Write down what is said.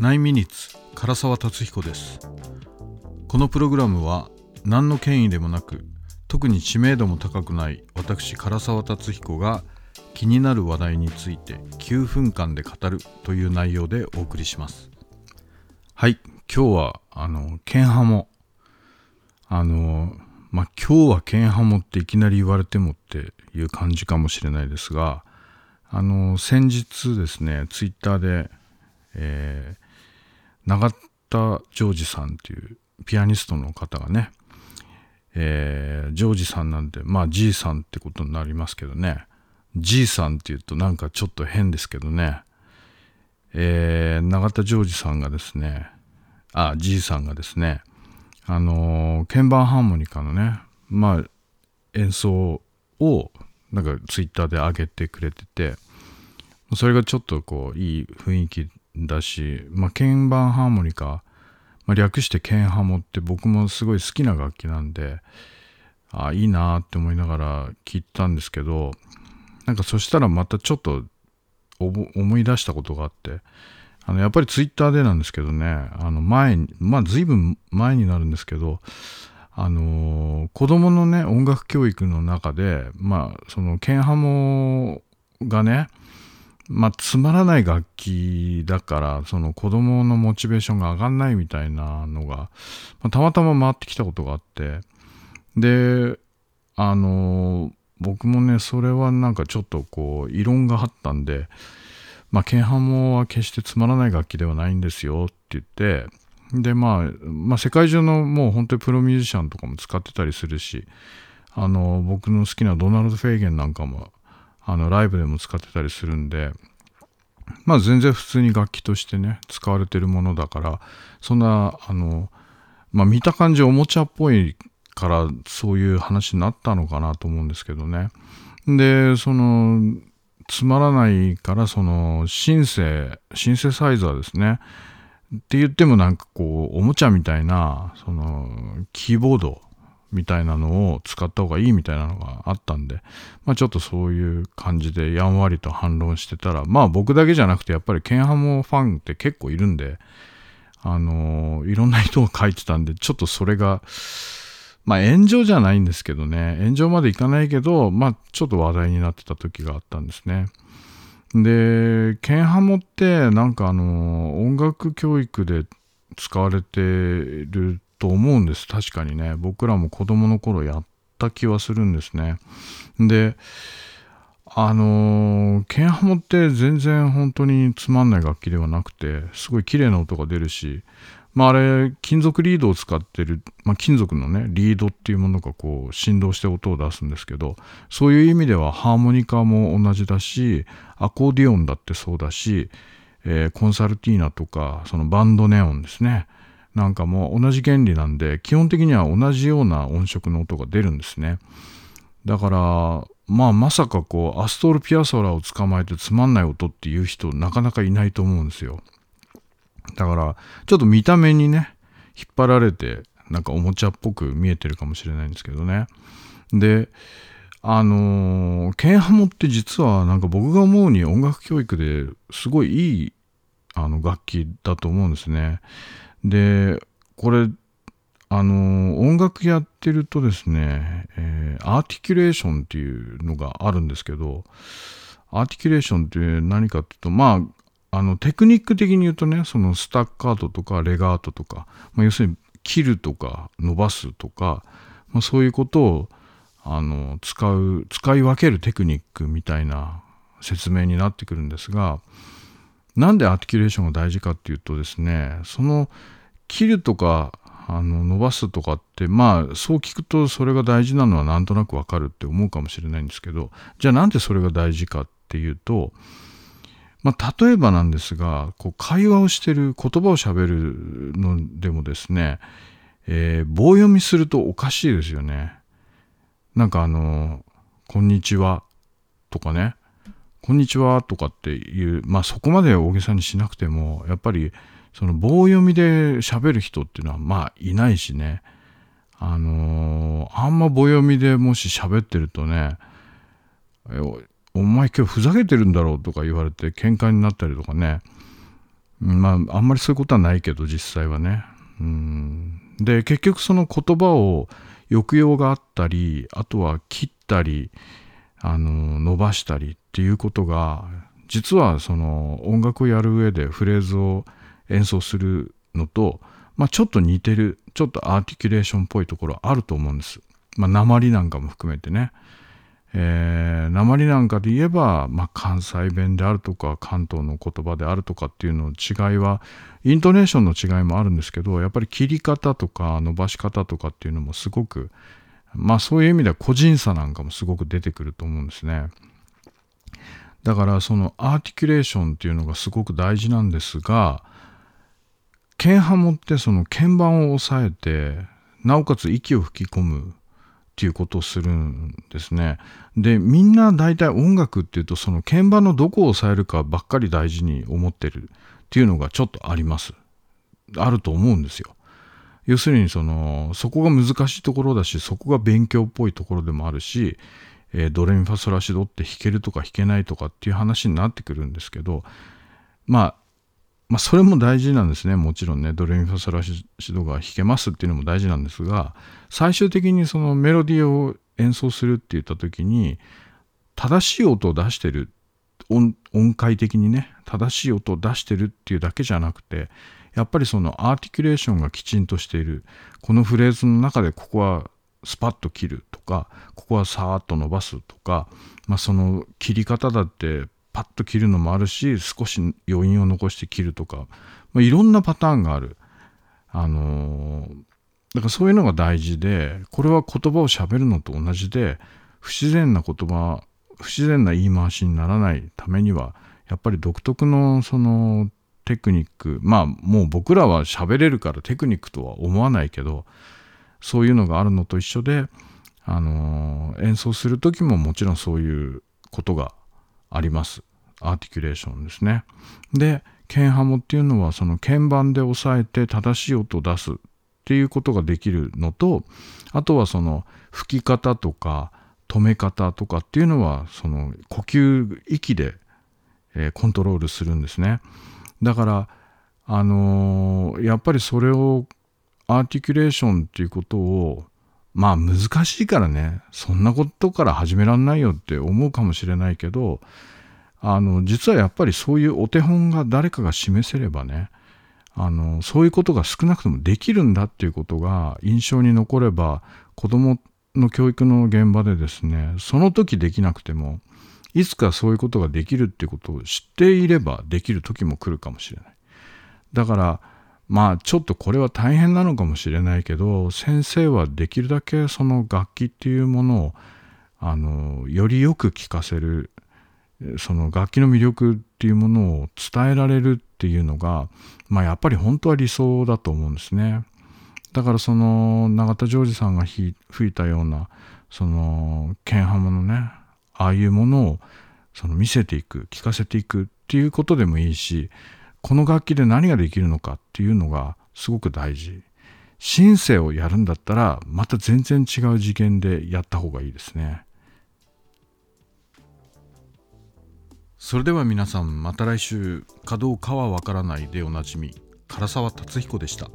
9ミニッツ唐沢達彦です。このプログラムは何の権威でもなく特に知名度も高くない私唐沢達彦が気になる話題について9分間で語るという内容でお送りします。はい今日はあのケンハモあのまあ今日はケンハモっていきなり言われてもっていう感じかもしれないですがあの先日ですねツイッターでえー、永田ジョージさんっていうピアニストの方がね、えー、ジョージさんなんで、まあ G さんってことになりますけどね、G さんって言うとなんかちょっと変ですけどね、えー、永田ジョージさんがですね、あ、G さんがですね、あのー、鍵盤ハーモニカのね、まあ演奏をなんかツイッターで上げてくれてて、それがちょっとこういい雰囲気だし、まあ、鍵盤ハーモニカ、まあ、略して鍵ハモって僕もすごい好きな楽器なんで、あいいなって思いながら聞いたんですけど、なんかそしたらまたちょっと思い出したことがあって、あのやっぱりツイッターでなんですけどね、あの前に、まあ随分前になるんですけど、あのー、子供のね、音楽教育の中で、まあその鍵ハモがね、まあ、つまらない楽器だから、その子供のモチベーションが上がんないみたいなのが、まあ、たまたま回ってきたことがあって、で、あの、僕もね、それはなんかちょっとこう、異論があったんで、まあ、ケンハモは決してつまらない楽器ではないんですよって言って、で、まあ、まあ、世界中のもう本当にプロミュージシャンとかも使ってたりするし、あの、僕の好きなドナルド・フェーゲンなんかもあのライブでも使ってたりするんで、まあ全然普通に楽器としてね、使われてるものだから、そんな、あの、まあ見た感じおもちゃっぽいからそういう話になったのかなと思うんですけどね。で、その、つまらないから、その、シンセ、シンセサイザーですね。って言ってもなんかこう、おもちゃみたいな、その、キーボードみたいなのを使った方がいいみたいなのがあったんで、まあちょっとそういう感じでやんわりと反論してたら、まあ僕だけじゃなくてやっぱりケンハモファンって結構いるんで、あのー、いろんな人が書いてたんで、ちょっとそれが、まあ炎上じゃないんですけどね、炎上までいかないけど、まあちょっと話題になってた時があったんですね。で、ケンハモってなんかあのー、音楽教育で使われてると思うんです。確かにね。僕らも子供の頃やった気はするんですね。で、あのー、ケンハモって全然本当につまんない楽器ではなくて、すごい綺麗な音が出るし、まああれ、金属リードを使ってる、まあ金属のね、リードっていうものがこう振動して音を出すんですけど、そういう意味ではハーモニカも同じだし、アコーディオンだってそうだし、えー、コンサルティーナとか、そのバンドネオンですね。なんかも同じ原理なんで、基本的には同じような音色の音が出るんですね。だから、まあまさかこう、アストール・ピアソラを捕まえてつまんない音っていう人なかなかいないと思うんですよ。だから、ちょっと見た目にね、引っ張られて、なんかおもちゃっぽく見えてるかもしれないんですけどね。で、あのー、ケンハモって実はなんか僕が思うに音楽教育ですごいいいあの楽器だと思うんですね。で、これ、あの、音楽やってるとですね、えー、アーティキュレーションっていうのがあるんですけど、アーティキュレーションって何かっていうと、まあ、あの、テクニック的に言うとね、そのスタッカートとかレガートとか、まあ、要するに切るとか伸ばすとか、まあ、そういうことを、あの、使う、使い分けるテクニックみたいな説明になってくるんですが、なんでアーティキュレーションが大事かっていうとですね、その切るとかあの伸ばすとかってまあそう聞くとそれが大事なのはなんとなくわかるって思うかもしれないんですけどじゃあなんでそれが大事かっていうと、まあ、例えばなんですがこう会話をしてる言葉をしゃべるのでもですね、えー、棒読みするとおかしいですよね。なんかあの「こんにちは」とかねこんにちはとかっていう、まあそこまで大げさにしなくても、やっぱりその棒読みで喋る人っていうのはまあいないしね。あのー、あんま棒読みでもし喋ってるとね、お前今日ふざけてるんだろうとか言われて喧嘩になったりとかね。まああんまりそういうことはないけど実際はねうんで結局その言葉を抑揚があったりあとは切ったりあの伸ばしたりっていうことが実はその音楽をやる上でフレーズを演奏するのと、まあ、ちょっと似てるちょっとアーティキュレーションっぽいところあると思うんです。まあ、鉛なんかも含めてね。えー、鉛なんかで言えば、まあ、関西弁であるとか関東の言葉であるとかっていうの違いはイントネーションの違いもあるんですけどやっぱり切り方とか伸ばし方とかっていうのもすごくまあそういう意味では個人差なんかもすごく出てくると思うんですね。だからそのアーティキュレーションっていうのがすごく大事なんですが剣ハモってその鍵盤を押さえてなおかつ息を吹き込むっていうことをするんですね。でみんな大体音楽っていうとその鍵盤のどこを押さえるかばっかり大事に思ってるっていうのがちょっとあります。あると思うんですよ。要するにそのそこが難しいところだしそこが勉強っぽいところでもあるしえー、ドレミファソラシドって弾けるとか弾けないとかっていう話になってくるんですけど、まあ、まあそれも大事なんですね。もちろんね。ドレミファソラシドが弾けますっていうのも大事なんですが最終的にそのメロディーを演奏するって言った時に正しい音を出してる音音階的にね正しい音を出してるっていうだけじゃなくてやっぱりそのアーティキュレーションがきちんとしている。このフレーズの中でここはスパッと切るとかここはさーっと伸ばすとか、まあ、その切り方だってパッと切るのもあるし少し余韻を残して切るとか、まあ、いろんなパターンがある。あのー、だからそういうのが大事でこれは言葉をしゃべるのと同じで不自然な言葉不自然な言い回しにならないためにはやっぱり独特のそのテクニックまあもう僕らは喋れるからテクニックとは思わないけどそういうのがあるのと一緒で、あのー、演奏する時ももちろんそういうことがあります。アーティキュレーションですね。で、剣ハモっていうのはその鍵盤で押さえて正しい音を出すっていうことができるのと、あとはその吹き方とか止め方とかっていうのはその呼吸、息で、えー、コントロールするんですね。だから、あのー、やっぱりそれをアーティキュレーションっていうことをまあ難しいからねそんなことから始めらんないよって思うかもしれないけどあの実はやっぱりそういうお手本が誰かが示せればねあのそういうことが少なくともできるんだっていうことが印象に残れば子どもの教育の現場でですねその時できなくてもいつかそういうことができるっていうことを知っていればできる時も来るかもしれない。だからまあちょっとこれは大変なのかもしれないけど先生はできるだけその楽器っていうものをあのよりよく聴かせるその楽器の魅力っていうものを伝えられるっていうのが、まあ、やっぱり本当は理想だと思うんですね。だからその永田ジョージさんが吹いたようなその剣浜のねああいうものをその見せていく聞かせていくっていうことでもいいしこの楽器で何ができるのかっていうのがすごく大事。シンセをやるんだったらまた全然違う次元でやった方がいいですね。それでは皆さんまた来週かどうかはわからないでおなじみ唐沢達彦でした。